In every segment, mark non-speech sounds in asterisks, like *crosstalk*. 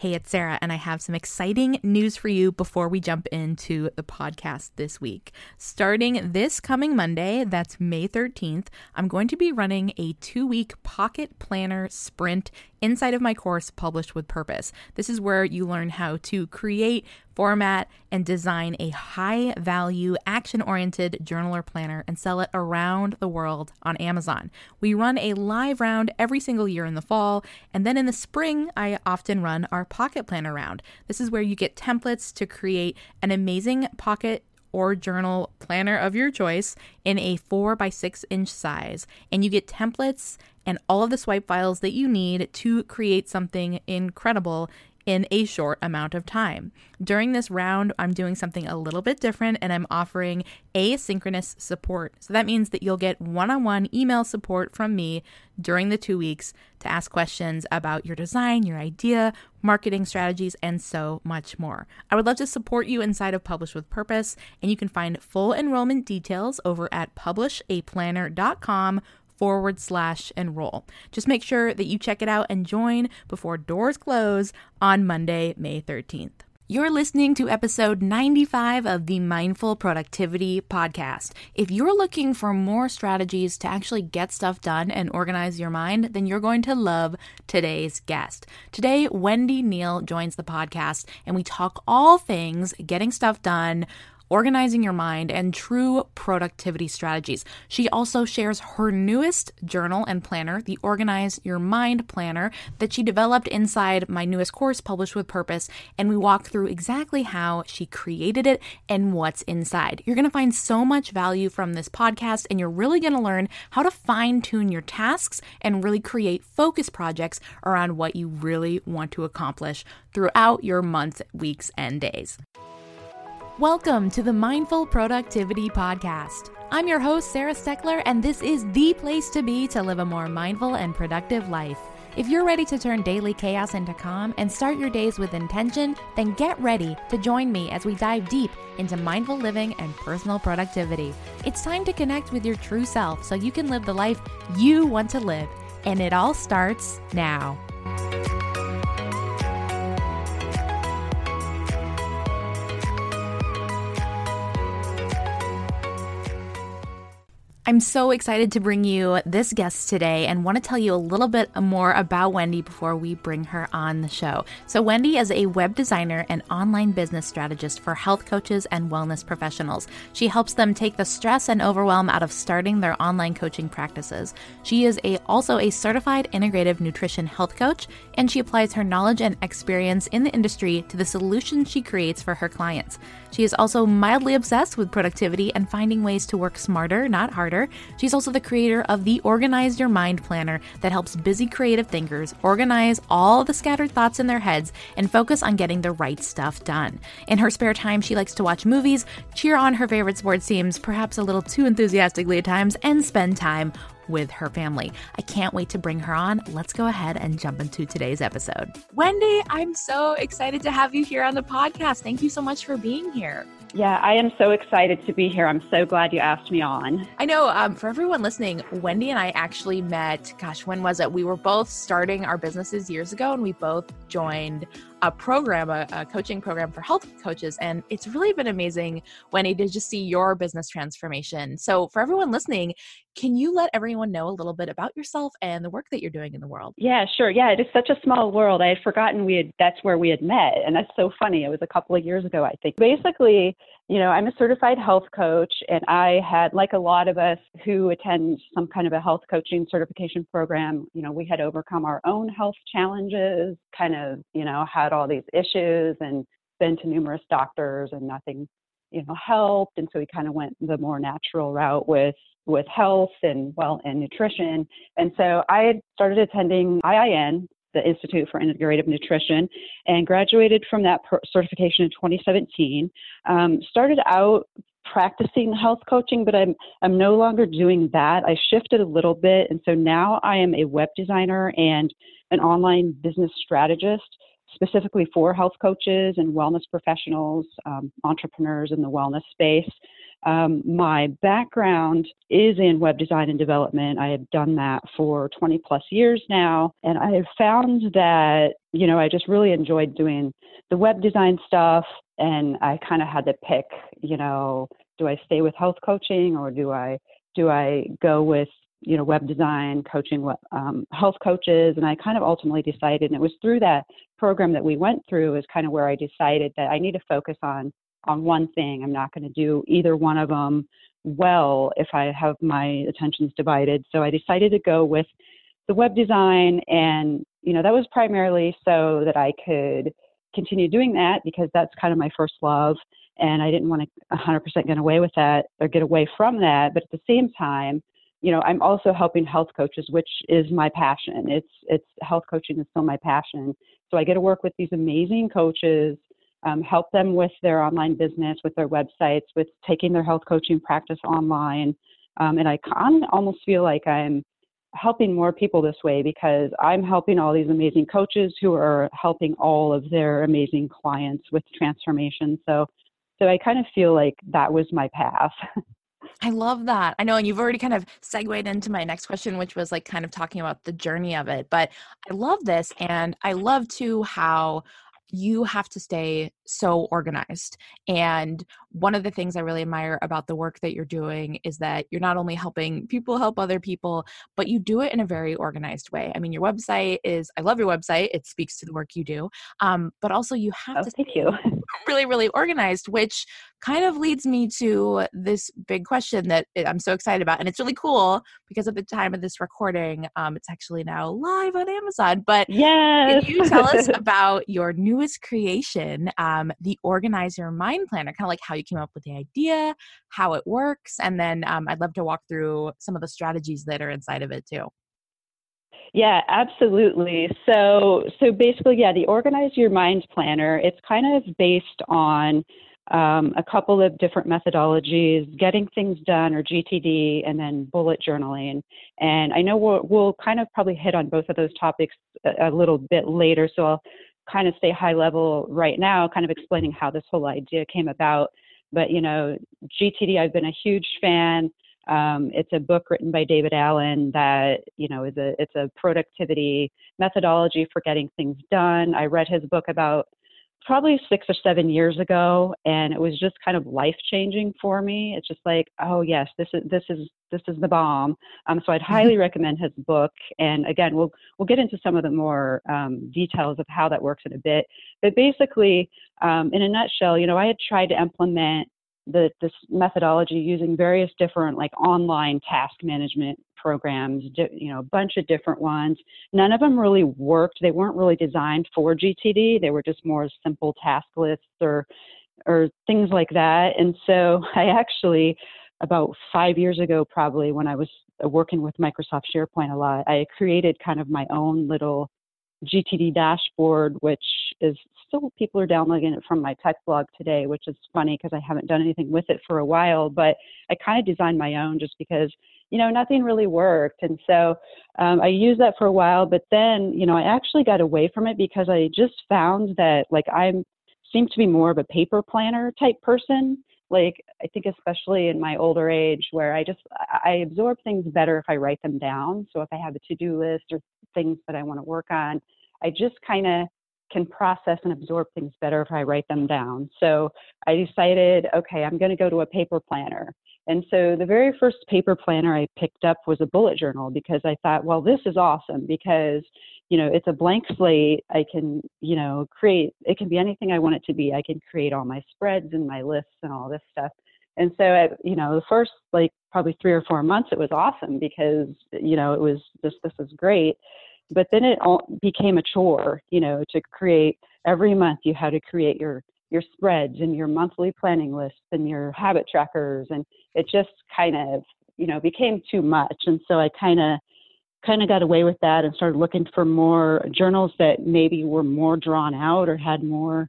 Hey, it's Sarah, and I have some exciting news for you before we jump into the podcast this week. Starting this coming Monday, that's May 13th, I'm going to be running a two week pocket planner sprint inside of my course, Published with Purpose. This is where you learn how to create, format, and design a high value, action oriented journal or planner and sell it around the world on Amazon. We run a live round every single year in the fall, and then in the spring, I often run our pocket planner round. This is where you get templates to create an amazing pocket or journal planner of your choice in a 4 by 6 inch size. And you get templates and all of the swipe files that you need to create something incredible in a short amount of time. During this round, I'm doing something a little bit different and I'm offering asynchronous support. So that means that you'll get one on one email support from me during the two weeks to ask questions about your design, your idea, marketing strategies, and so much more. I would love to support you inside of Publish with Purpose, and you can find full enrollment details over at publishaplanner.com forward slash enroll. Just make sure that you check it out and join before doors close on Monday, May 13th. You're listening to episode 95 of the Mindful Productivity Podcast. If you're looking for more strategies to actually get stuff done and organize your mind, then you're going to love today's guest. Today, Wendy Neal joins the podcast and we talk all things getting stuff done organizing your mind, and true productivity strategies. She also shares her newest journal and planner, the Organize Your Mind Planner, that she developed inside my newest course, Published with Purpose. And we walk through exactly how she created it and what's inside. You're going to find so much value from this podcast, and you're really going to learn how to fine tune your tasks and really create focus projects around what you really want to accomplish throughout your months, weeks, and days. Welcome to the Mindful Productivity Podcast. I'm your host, Sarah Steckler, and this is the place to be to live a more mindful and productive life. If you're ready to turn daily chaos into calm and start your days with intention, then get ready to join me as we dive deep into mindful living and personal productivity. It's time to connect with your true self so you can live the life you want to live. And it all starts now. I'm so excited to bring you this guest today and want to tell you a little bit more about Wendy before we bring her on the show. So, Wendy is a web designer and online business strategist for health coaches and wellness professionals. She helps them take the stress and overwhelm out of starting their online coaching practices. She is a, also a certified integrative nutrition health coach, and she applies her knowledge and experience in the industry to the solutions she creates for her clients. She is also mildly obsessed with productivity and finding ways to work smarter, not harder. She's also the creator of the Organize Your Mind Planner that helps busy creative thinkers organize all the scattered thoughts in their heads and focus on getting the right stuff done. In her spare time, she likes to watch movies, cheer on her favorite sports teams, perhaps a little too enthusiastically at times, and spend time with her family. I can't wait to bring her on. Let's go ahead and jump into today's episode. Wendy, I'm so excited to have you here on the podcast. Thank you so much for being here. Yeah, I am so excited to be here. I'm so glad you asked me on. I know um, for everyone listening, Wendy and I actually met, gosh, when was it? We were both starting our businesses years ago and we both joined a program, a, a, coaching program for health coaches. And it's really been amazing, Wendy, to just see your business transformation. So, for everyone listening, can you let everyone know a little bit about yourself and the work that you're doing in the world? Yeah, sure. Yeah, it is such a small world. I had forgotten we had that's where we had met. And that's so funny. It was a couple of years ago, I think. Basically, you know, I'm a certified health coach, and I had, like a lot of us who attend some kind of a health coaching certification program, you know, we had overcome our own health challenges, kind of, you know, had all these issues and been to numerous doctors and nothing, you know, helped. And so we kind of went the more natural route with with health and well and nutrition. And so I started attending IIN, the Institute for Integrative Nutrition, and graduated from that certification in 2017. Um, started out practicing health coaching, but I'm I'm no longer doing that. I shifted a little bit, and so now I am a web designer and an online business strategist, specifically for health coaches and wellness professionals, um, entrepreneurs in the wellness space. Um, my background is in web design and development. I have done that for 20 plus years now, and I have found that you know I just really enjoyed doing the web design stuff, and I kind of had to pick, you know, do I stay with health coaching or do I do I go with you know web design coaching um, health coaches and i kind of ultimately decided and it was through that program that we went through is kind of where i decided that i need to focus on on one thing i'm not going to do either one of them well if i have my attentions divided so i decided to go with the web design and you know that was primarily so that i could continue doing that because that's kind of my first love and i didn't want to 100% get away with that or get away from that but at the same time you know, I'm also helping health coaches, which is my passion. It's it's health coaching is still my passion. So I get to work with these amazing coaches, um, help them with their online business, with their websites, with taking their health coaching practice online. Um, and I kind of almost feel like I'm helping more people this way because I'm helping all these amazing coaches who are helping all of their amazing clients with transformation. So, so I kind of feel like that was my path. *laughs* I love that. I know, and you've already kind of segued into my next question, which was like kind of talking about the journey of it. But I love this, and I love too how you have to stay so organized. And one of the things I really admire about the work that you're doing is that you're not only helping people help other people, but you do it in a very organized way. I mean, your website is, I love your website, it speaks to the work you do. Um, but also, you have oh, to thank you. Really, really organized, which kind of leads me to this big question that I'm so excited about. And it's really cool because at the time of this recording, um, it's actually now live on Amazon. But yes. can you tell us *laughs* about your newest creation, um, the Organize Your Mind Planner, kind of like how you came up with the idea, how it works, and then um, I'd love to walk through some of the strategies that are inside of it too. Yeah, absolutely. So, so basically, yeah, the Organize Your Mind Planner. It's kind of based on um, a couple of different methodologies, getting things done or GTD, and then bullet journaling. And I know we'll, we'll kind of probably hit on both of those topics a, a little bit later. So I'll kind of stay high level right now, kind of explaining how this whole idea came about. But you know, GTD, I've been a huge fan. Um, it's a book written by David Allen that you know is a it's a productivity methodology for getting things done. I read his book about probably six or seven years ago and it was just kind of life changing for me. It's just like oh yes this is this is this is the bomb. Um, so i'd highly recommend his book. And again we'll we'll get into some of the more um, details of how that works in a bit. But basically um, in a nutshell you know i had tried to implement the, this methodology using various different like online task management programs, you know, a bunch of different ones. None of them really worked. They weren't really designed for GTD. They were just more simple task lists or or things like that. And so *laughs* I actually about five years ago, probably when I was working with Microsoft SharePoint a lot, I created kind of my own little GTD dashboard, which is still people are downloading it from my tech blog today, which is funny because I haven't done anything with it for a while. But I kind of designed my own just because you know nothing really worked, and so um, I used that for a while. But then you know I actually got away from it because I just found that like I'm seem to be more of a paper planner type person like i think especially in my older age where i just i absorb things better if i write them down. So if i have a to-do list or things that i want to work on i just kind of can process and absorb things better if i write them down. So i decided okay i'm going to go to a paper planner. And so the very first paper planner i picked up was a bullet journal because i thought well this is awesome because you know it's a blank slate i can you know create it can be anything i want it to be. I can create all my spreads and my lists and all this stuff. And so you know the first like probably three or four months it was awesome because you know it was just this is great. But then it all became a chore you know to create every month you had to create your your spreads and your monthly planning lists and your habit trackers. And it just kind of you know became too much. And so i kind of kind of got away with that and started looking for more journals that maybe were more drawn out or had more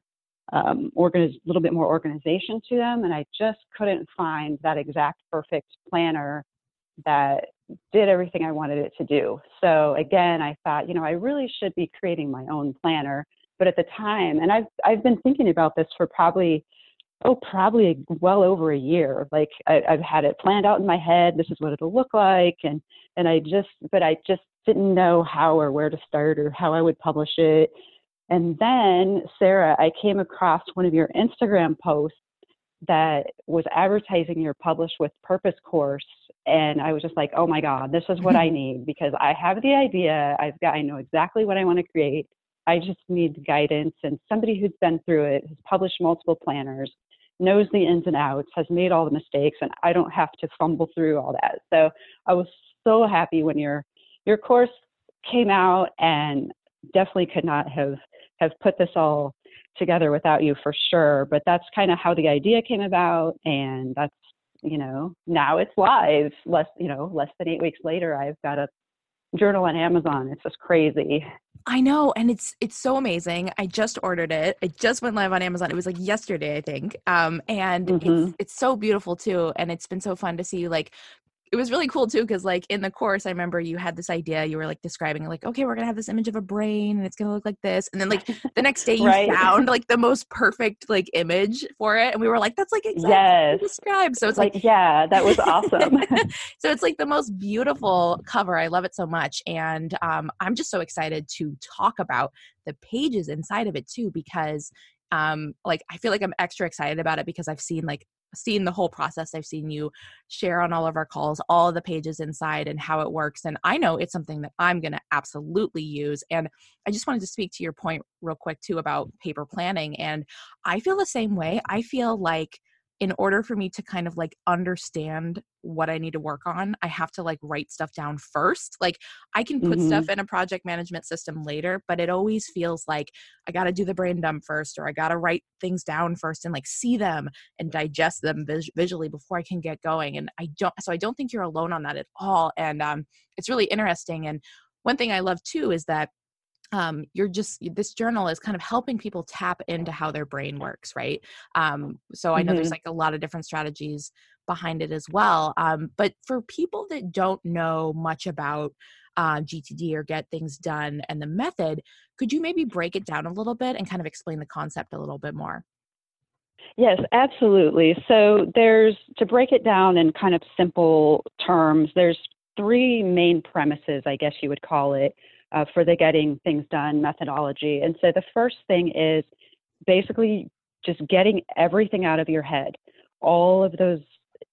um, organiz- a little bit more organization to them. And I just couldn't find that exact perfect planner that did everything I wanted it to do. So again, I thought, you know, I really should be creating my own planner. But at the time, and I've I've been thinking about this for probably oh, probably well over a year. Like I, I've had it planned out in my head. This is what it'll look like, and and I just, but I just didn't know how or where to start or how I would publish it. And then Sarah, I came across one of your Instagram posts that was advertising your Publish with Purpose course. And I was just like, oh my God, this is what I *laughs* need because I have the idea. I've got, I know exactly what I want to create. I just need guidance and somebody who's been through it, has published multiple planners, knows the ins and outs, has made all the mistakes, and I don't have to fumble through all that. So I was so happy when your your course came out and definitely could not have have put this all together without you for sure. But that's kind of how the idea came about, and that's you know now it's live. Less you know less than eight weeks later, I've got a journal on Amazon. It's just crazy. I know, and it's it's so amazing. I just ordered it. It just went live on Amazon. It was like yesterday, I think. Um, and mm-hmm. it's it's so beautiful too, and it's been so fun to see like it was really cool too because like in the course i remember you had this idea you were like describing like okay we're gonna have this image of a brain and it's gonna look like this and then like the next day *laughs* you right. found like the most perfect like image for it and we were like that's like exactly yes. described so it's like, like yeah that was awesome *laughs* *laughs* so it's like the most beautiful cover i love it so much and um, i'm just so excited to talk about the pages inside of it too because um like i feel like i'm extra excited about it because i've seen like seen the whole process. I've seen you share on all of our calls, all the pages inside and how it works. And I know it's something that I'm going to absolutely use. And I just wanted to speak to your point real quick too about paper planning. And I feel the same way. I feel like in order for me to kind of like understand what I need to work on, I have to like write stuff down first. Like I can put mm-hmm. stuff in a project management system later, but it always feels like I got to do the brain dump first or I got to write things down first and like see them and digest them vis- visually before I can get going. And I don't, so I don't think you're alone on that at all. And um, it's really interesting. And one thing I love too is that um, you're just this journal is kind of helping people tap into how their brain works right um, so i know mm-hmm. there's like a lot of different strategies behind it as well um, but for people that don't know much about uh, gtd or get things done and the method could you maybe break it down a little bit and kind of explain the concept a little bit more Yes, absolutely. So there's to break it down in kind of simple terms, there's three main premises, I guess you would call it, uh, for the getting things done methodology. And so the first thing is basically just getting everything out of your head, all of those,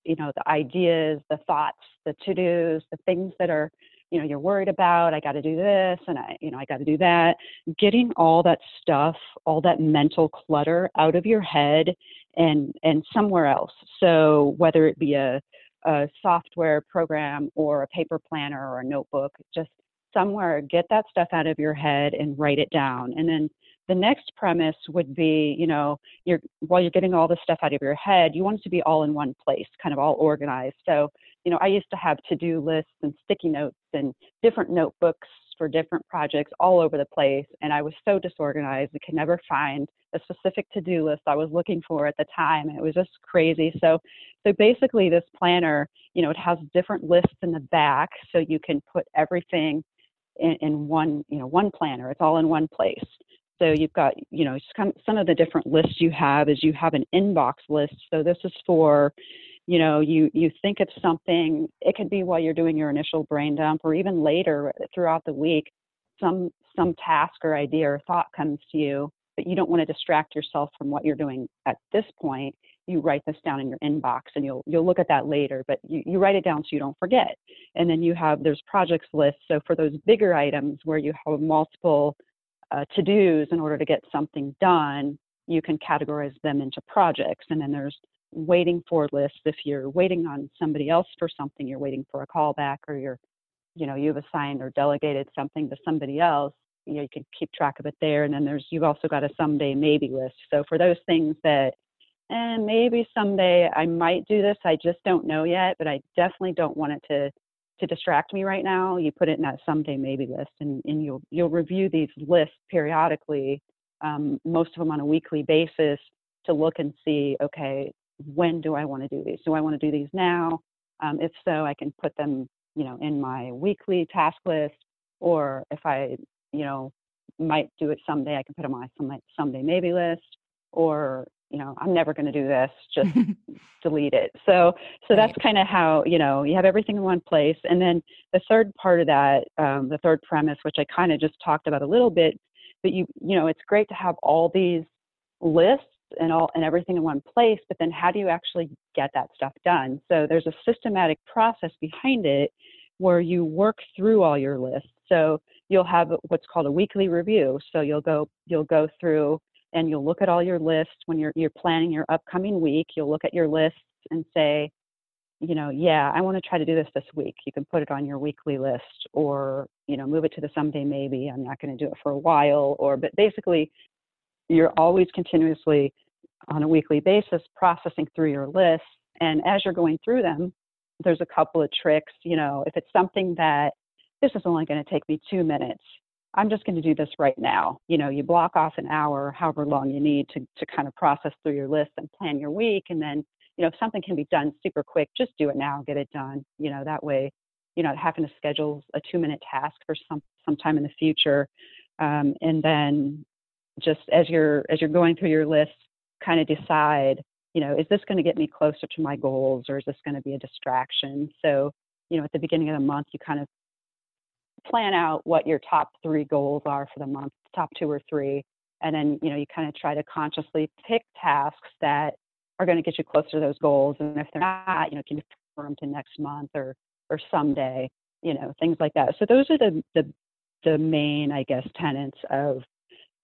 you know, the ideas, the thoughts, the to dos, the things that are, you know, you're worried about. I got to do this, and I, you know, I got to do that. Getting all that stuff, all that mental clutter out of your head and and somewhere else. So whether it be a a software program or a paper planner or a notebook, just somewhere, get that stuff out of your head and write it down. And then the next premise would be, you know, you're while you're getting all this stuff out of your head, you want it to be all in one place, kind of all organized. So, you know, I used to have to-do lists and sticky notes and different notebooks for different projects all over the place, and I was so disorganized. I could never find a specific to-do list I was looking for at the time. It was just crazy. So, so basically, this planner, you know, it has different lists in the back, so you can put everything in, in one, you know, one planner. It's all in one place. So you've got, you know, some of the different lists you have is you have an inbox list. So this is for, you know, you you think of something. It could be while you're doing your initial brain dump, or even later throughout the week. Some some task or idea or thought comes to you, but you don't want to distract yourself from what you're doing at this point you write this down in your inbox and you'll you'll look at that later but you, you write it down so you don't forget. And then you have there's projects lists. So for those bigger items where you have multiple uh, to dos in order to get something done you can categorize them into projects. And then there's waiting for lists. If you're waiting on somebody else for something you're waiting for a callback or you're you know you've assigned or delegated something to somebody else you know you can keep track of it there. And then there's you've also got a someday maybe list. So for those things that and maybe someday I might do this. I just don't know yet, but I definitely don't want it to to distract me right now. You put it in that someday maybe list, and, and you'll you'll review these lists periodically, um, most of them on a weekly basis, to look and see, okay, when do I want to do these? Do I want to do these now? Um, if so, I can put them, you know, in my weekly task list, or if I, you know, might do it someday, I can put them on my someday maybe list or you know, I'm never going to do this, just *laughs* delete it. So, so that's kind of how, you know, you have everything in one place. And then the third part of that, um, the third premise, which I kind of just talked about a little bit, but you, you know, it's great to have all these lists and all and everything in one place, but then how do you actually get that stuff done? So there's a systematic process behind it where you work through all your lists. So you'll have what's called a weekly review. So you'll go you'll go through and you'll look at all your lists when you're you're planning your upcoming week. You'll look at your lists and say, you know, yeah, I want to try to do this this week. You can put it on your weekly list or, you know, move it to the someday maybe. I'm not going to do it for a while or but basically you're always continuously on a weekly basis processing through your lists and as you're going through them, there's a couple of tricks, you know, if it's something that this is only going to take me 2 minutes I'm just going to do this right now. You know, you block off an hour, however long you need to, to kind of process through your list and plan your week. And then, you know, if something can be done super quick, just do it now, get it done. You know, that way, you know, having to schedule a two minute task for some sometime in the future. Um, and then just as you're as you're going through your list, kind of decide, you know, is this going to get me closer to my goals or is this going to be a distraction? So, you know, at the beginning of the month, you kind of plan out what your top three goals are for the month, top two or three, and then you know you kind of try to consciously pick tasks that are going to get you closer to those goals. And if they're not, you know, can you defer them to next month or or someday, you know, things like that. So those are the the the main, I guess, tenets of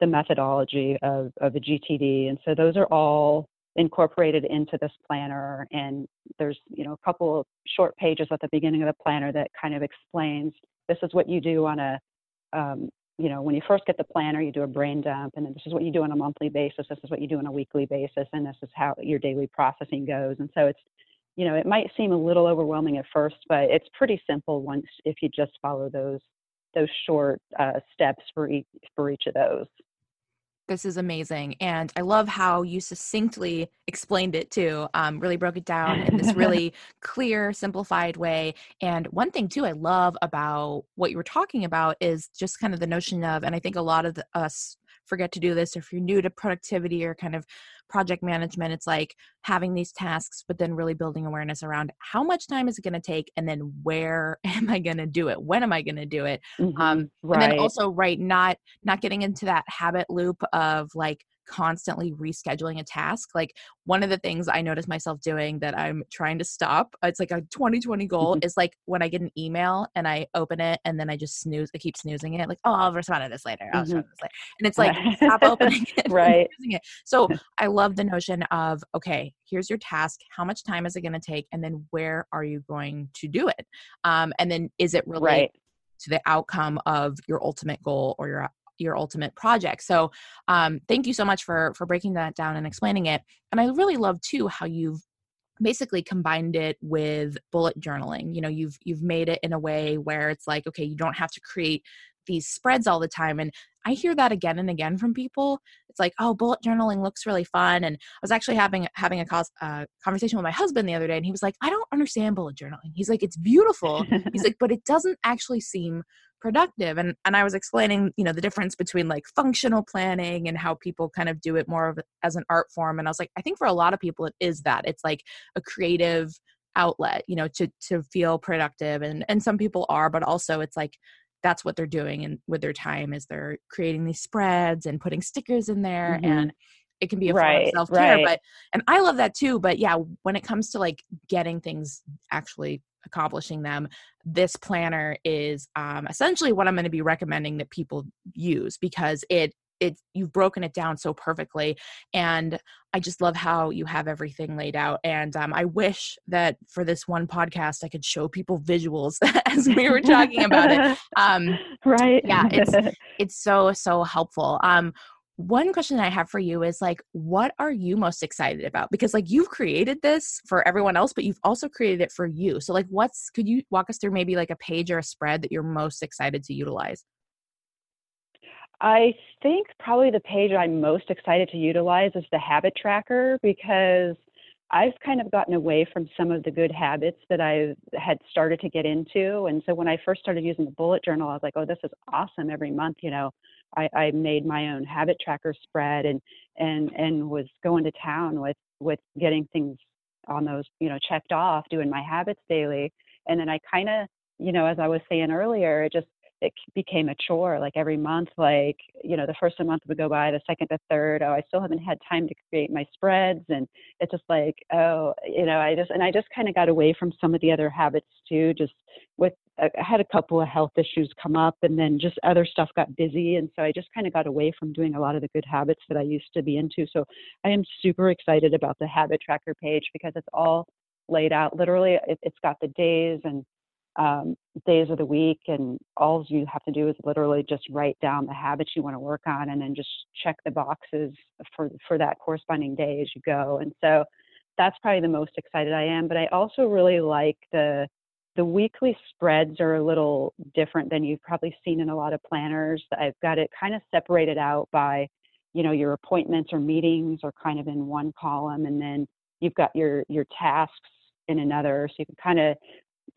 the methodology of of a GTD. And so those are all incorporated into this planner and there's you know a couple of short pages at the beginning of the planner that kind of explains this is what you do on a um, you know when you first get the planner you do a brain dump and then this is what you do on a monthly basis this is what you do on a weekly basis and this is how your daily processing goes. And so it's you know it might seem a little overwhelming at first but it's pretty simple once if you just follow those those short uh, steps for each for each of those this is amazing. And I love how you succinctly explained it too. Um, really broke it down in this *laughs* really clear, simplified way. And one thing too, I love about what you were talking about is just kind of the notion of, and I think a lot of the, us forget to do this if you're new to productivity or kind of project management it's like having these tasks but then really building awareness around how much time is it going to take and then where *laughs* am i going to do it? When am i going to do it? Mm-hmm, um, right. and then also right not not getting into that habit loop of like constantly rescheduling a task. Like one of the things I notice myself doing that I'm trying to stop, it's like a 2020 goal *laughs* is like when I get an email and I open it and then I just snooze, I keep snoozing it, like, oh, I'll respond to this later. I'll mm-hmm. respond to this later. And it's like, *laughs* stop opening *laughs* it. right. It. So I love the notion of, okay, here's your task. How much time is it going to take? And then where are you going to do it? Um, and then is it really right to the outcome of your ultimate goal or your your ultimate project. So um, thank you so much for for breaking that down and explaining it. And i really love too how you've basically combined it with bullet journaling. You know you've you've made it in a way where it's like okay you don't have to create these spreads all the time. And i hear that again and again from people. It's like oh bullet journaling looks really fun. And i was actually having having a cause, uh, conversation with my husband the other day and he was like i don't understand bullet journaling. He's like it's beautiful. He's *laughs* like but it doesn't actually seem productive and and I was explaining you know the difference between like functional planning and how people kind of do it more of as an art form and I was like I think for a lot of people it is that it's like a creative outlet you know to to feel productive and and some people are but also it's like that's what they're doing and with their time is they're creating these spreads and putting stickers in there mm-hmm. and it can be a right, form of self-care right. but and i love that too but yeah when it comes to like getting things actually accomplishing them this planner is um, essentially what i'm going to be recommending that people use because it it you've broken it down so perfectly and i just love how you have everything laid out and um, i wish that for this one podcast i could show people visuals *laughs* as we were talking about it. *laughs* Um, right. yeah it's *laughs* it's so so helpful. Um, one question that I have for you is like, what are you most excited about? Because like you've created this for everyone else, but you've also created it for you. So like, what's could you walk us through maybe like a page or a spread that you're most excited to utilize? I think probably the page I'm most excited to utilize is the habit tracker because I've kind of gotten away from some of the good habits that I had started to get into. And so when I first started using the bullet journal, I was like, oh, this is awesome every month, you know, I, I made my own habit tracker spread and and and was going to town with with getting things on those you know checked off doing my habits daily. And then i kind of you know as i was saying earlier it just it became a chore like every month like you know the first month would go by the second the third oh i still haven't had time to create my spreads and it's just like oh you know i just and i just kind of got away from some of the other habits too just with uh, I had a couple of health issues come up and then just other stuff got busy. And so I just kind of got away from doing a lot of the good habits that I used to be into. So I am super excited about the habit tracker page because it's all laid out. Literally, it, has got the days and um, days of the week, and all you have to do is literally just write down the habits you want to work on, and then just check the boxes for for that corresponding day as you go. And so that's probably the most excited I am. But I also really like the the weekly spreads are a little different than you've probably seen in a lot of planners. I've got it kind of separated out by, you know, your appointments or meetings are kind of in one column, and then you've got your your tasks in another. So you can kind of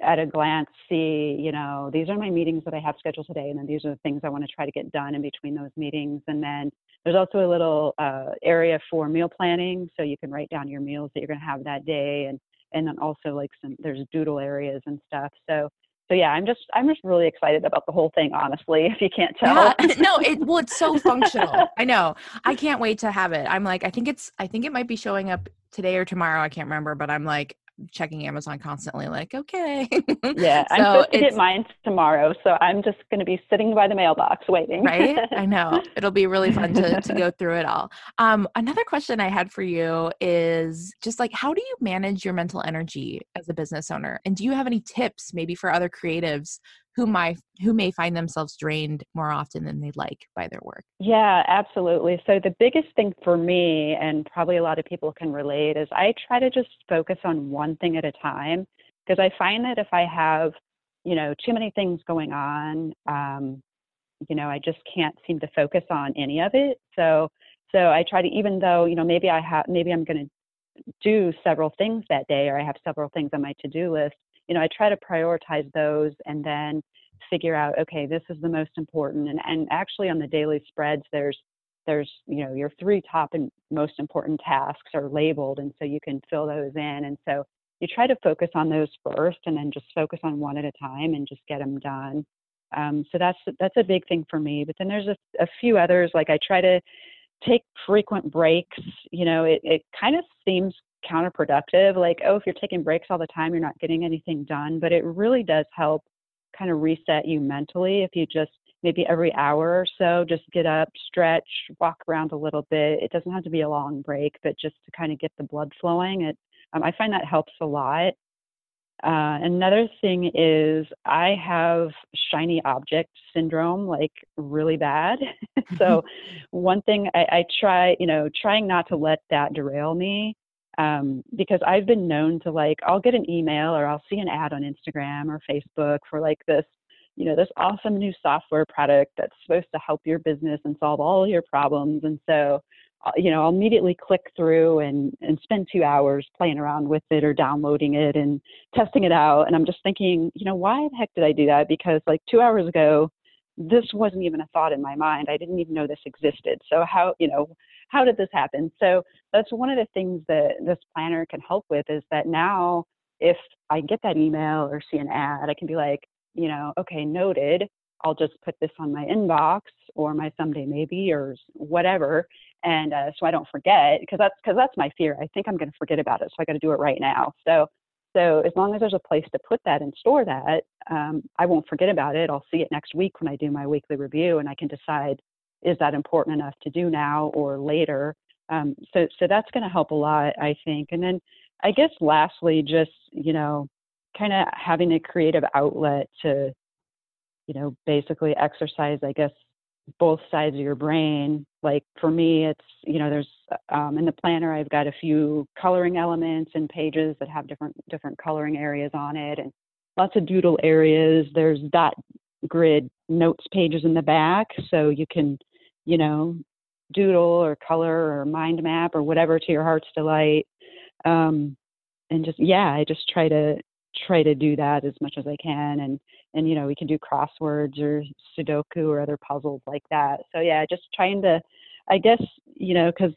at a glance see, you know, these are my meetings that I have scheduled today, and then these are the things I want to try to get done in between those meetings. And then there's also a little uh, area for meal planning, so you can write down your meals that you're going to have that day and and then also like some there's doodle areas and stuff. So so yeah, I'm just I'm just really excited about the whole thing, honestly. *laughs* If you can't tell, yeah, *laughs* no, it well, it's so functional. *laughs* I know. I can't wait to have it. I'm like, I think it's I think it might be showing up today or tomorrow. I can't remember, but I'm like, checking Amazon constantly, like, okay. yeah, *laughs* I'm supposed to get mine tomorrow. So I'm just going to be sitting by the mailbox waiting. right? I *laughs* know. It'll be really fun to, to go through it all. Um, another question I had for you is just like, how do you manage your mental energy as a business owner? And do you have any tips maybe for other creatives who might who may find themselves drained more often than they'd like by their work. Yeah absolutely. So the biggest thing for me and probably a lot of people can relate is i try to just focus on one thing at a time because i find that if i have you know too many things going on um, you know i just can't seem to focus on any of it. So so i try to even though you know maybe i have maybe i'm going to do several things that day or i have several things on my to-do list you know, I try to prioritize those and then figure out, okay, this is the most important. And, and actually on the daily spreads, there's, there's, you know, your three top and most important tasks are labeled. And so you can fill those in. And so you try to focus on those first and then just focus on one at a time and just get them done. Um, so that's, that's a big thing for me. But then there's a, a few others, like I try to take frequent breaks. You know, it, it kind of seems counterproductive like oh if you're taking breaks all the time you're not getting anything done but it really does help kind of reset you mentally if you just maybe every hour or so just get up stretch walk around a little bit it doesn't have to be a long break but just to kind of get the blood flowing it um, i find that helps a lot uh, another thing is I have shiny object syndrome, like really bad. *laughs* *laughs* so one thing I, I, try, you know, trying not to let that derail me um, because I've been known to like, I'll get an email or I'll see an ad on Instagram or Facebook for like this, you know, this awesome new software product that's supposed to help your business and solve all your problems. And so, uh, you know, I'll immediately click through and, and spend two hours playing around with it or downloading it and testing it out. And I'm just thinking, you know, why the heck did I do that? Because like two hours ago, this wasn't even a thought in my mind. I didn't even know this existed. So how, you know, how did this happen? So that's one of the things that this planner can help with is that now if I get that email or see an ad, I can be like, you know, okay, noted. I'll just put this on my inbox or my someday maybe or whatever, and uh, so I don't forget because that's because that's my fear. I think I'm going to forget about it, so I got to do it right now. So so as long as there's a place to put that and store that, um, I won't forget about it. I'll see it next week when I do my weekly review, and I can decide is that important enough to do now or later? Um, so, so that's going to help a lot, I think. And then I guess lastly, just, you know, kind of having a creative outlet to, you know, basically exercise, I guess, both sides of your brain. Like for me, it's, you know, there's um, in the planner, I've got a few coloring elements and pages that have different, different coloring areas on it and lots of doodle areas. There's dot grid notes pages in the back so you can you know doodle or color or mind map or whatever to your heart's delight um, and just yeah i just try to try to do that as much as i can and and you know we can do crosswords or Sudoku or other puzzles like that. So yeah, just trying to, I guess you know, because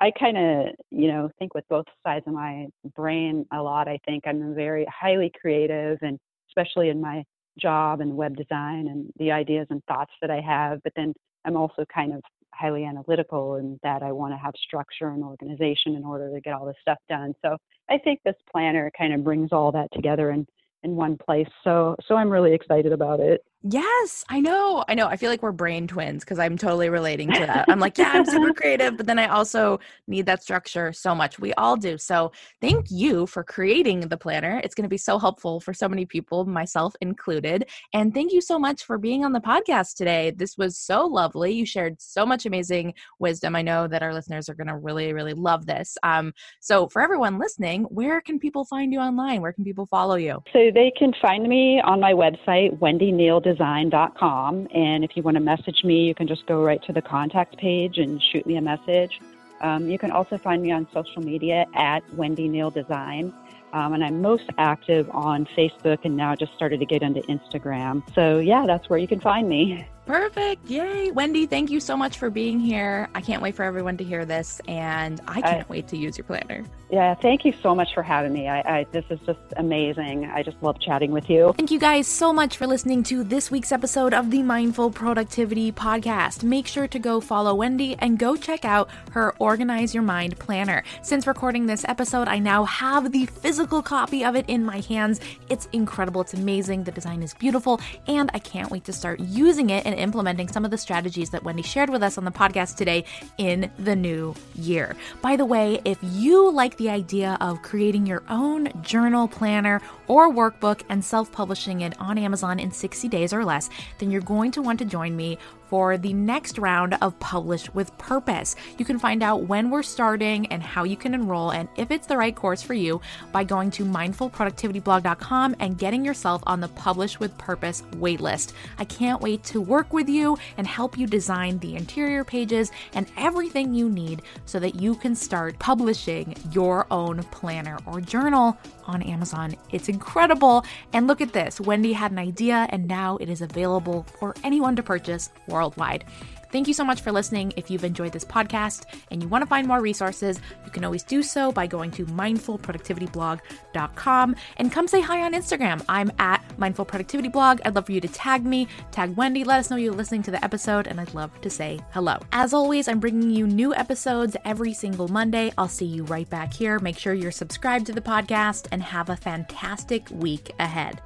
I kind of you know think with both sides of my brain a lot. I think I'm very highly creative, and especially in my job and web design and the ideas and thoughts that I have. But then I'm also kind of highly analytical in that I want to have structure and organization in order to get all this stuff done. So I think this planner kind of brings all that together and in one place. So so I'm really excited about it. Yes, I know. I know. I feel like we're brain twins because I'm totally relating to that. I'm like, yeah, I'm super *laughs* creative, but then I also need that structure so much. We all do. So, thank you for creating the planner. It's going to be so helpful for so many people, myself included. And thank you so much for being on the podcast today. This was so lovely. You shared so much amazing wisdom. I know that our listeners are going to really, really love this. Um, so, for everyone listening, where can people find you online? Where can people follow you? So, they can find me on my website, Wendy Neal design.com. And if you want to message me, you can just go right to the contact page and shoot me a message. Um, you can also find me on social media at Wendy Neal Design. Um, and I'm most active on Facebook and now just started to get into Instagram. So, yeah, that's where you can find me. *laughs* Perfect. Yay. Wendy, thank you so much for being here. I can't wait for everyone to hear this, and I can't I, wait to use your planner. Yeah, thank you so much for having me. I, I, this is just amazing. I just love chatting with you. Thank you guys so much for listening to this week's episode of the Mindful Productivity Podcast. Make sure to go follow Wendy and go check out her Organize Your Mind planner. Since recording this episode, I now have the physical copy of it in my hands. It's incredible. It's amazing. The design is beautiful, and I can't wait to start using it and implementing some of the strategies that Wendy shared with us on the podcast today in the new year. By the way, if you like the idea of creating your own journal planner or workbook and self publishing it on Amazon in 60 days or less, then you're going to want to join me for the next round of Publish with Purpose. You can find out when we're starting and how you can enroll and if it's the right course for you by going to mindfulproductivityblog.com and getting yourself on the Publish with Purpose waitlist. I can't wait to work with you and help you design the interior pages and everything you need so that you can start publishing your own planner or journal on Amazon. It's incredible. And look at this Wendy had an idea, and now it is available for anyone to purchase worldwide. Thank you so much for listening. If you've enjoyed this podcast and you want to find more resources, you can always do so by going to mindfulproductivityblog.com and come say hi on Instagram. I'm at mindfulproductivityblog. I'd love for you to tag me, tag Wendy, let us know you're listening to the episode, and I'd love to say hello. As always, I'm bringing you new episodes every single Monday. I'll see you right back here. Make sure you're subscribed to the podcast and have a fantastic week ahead.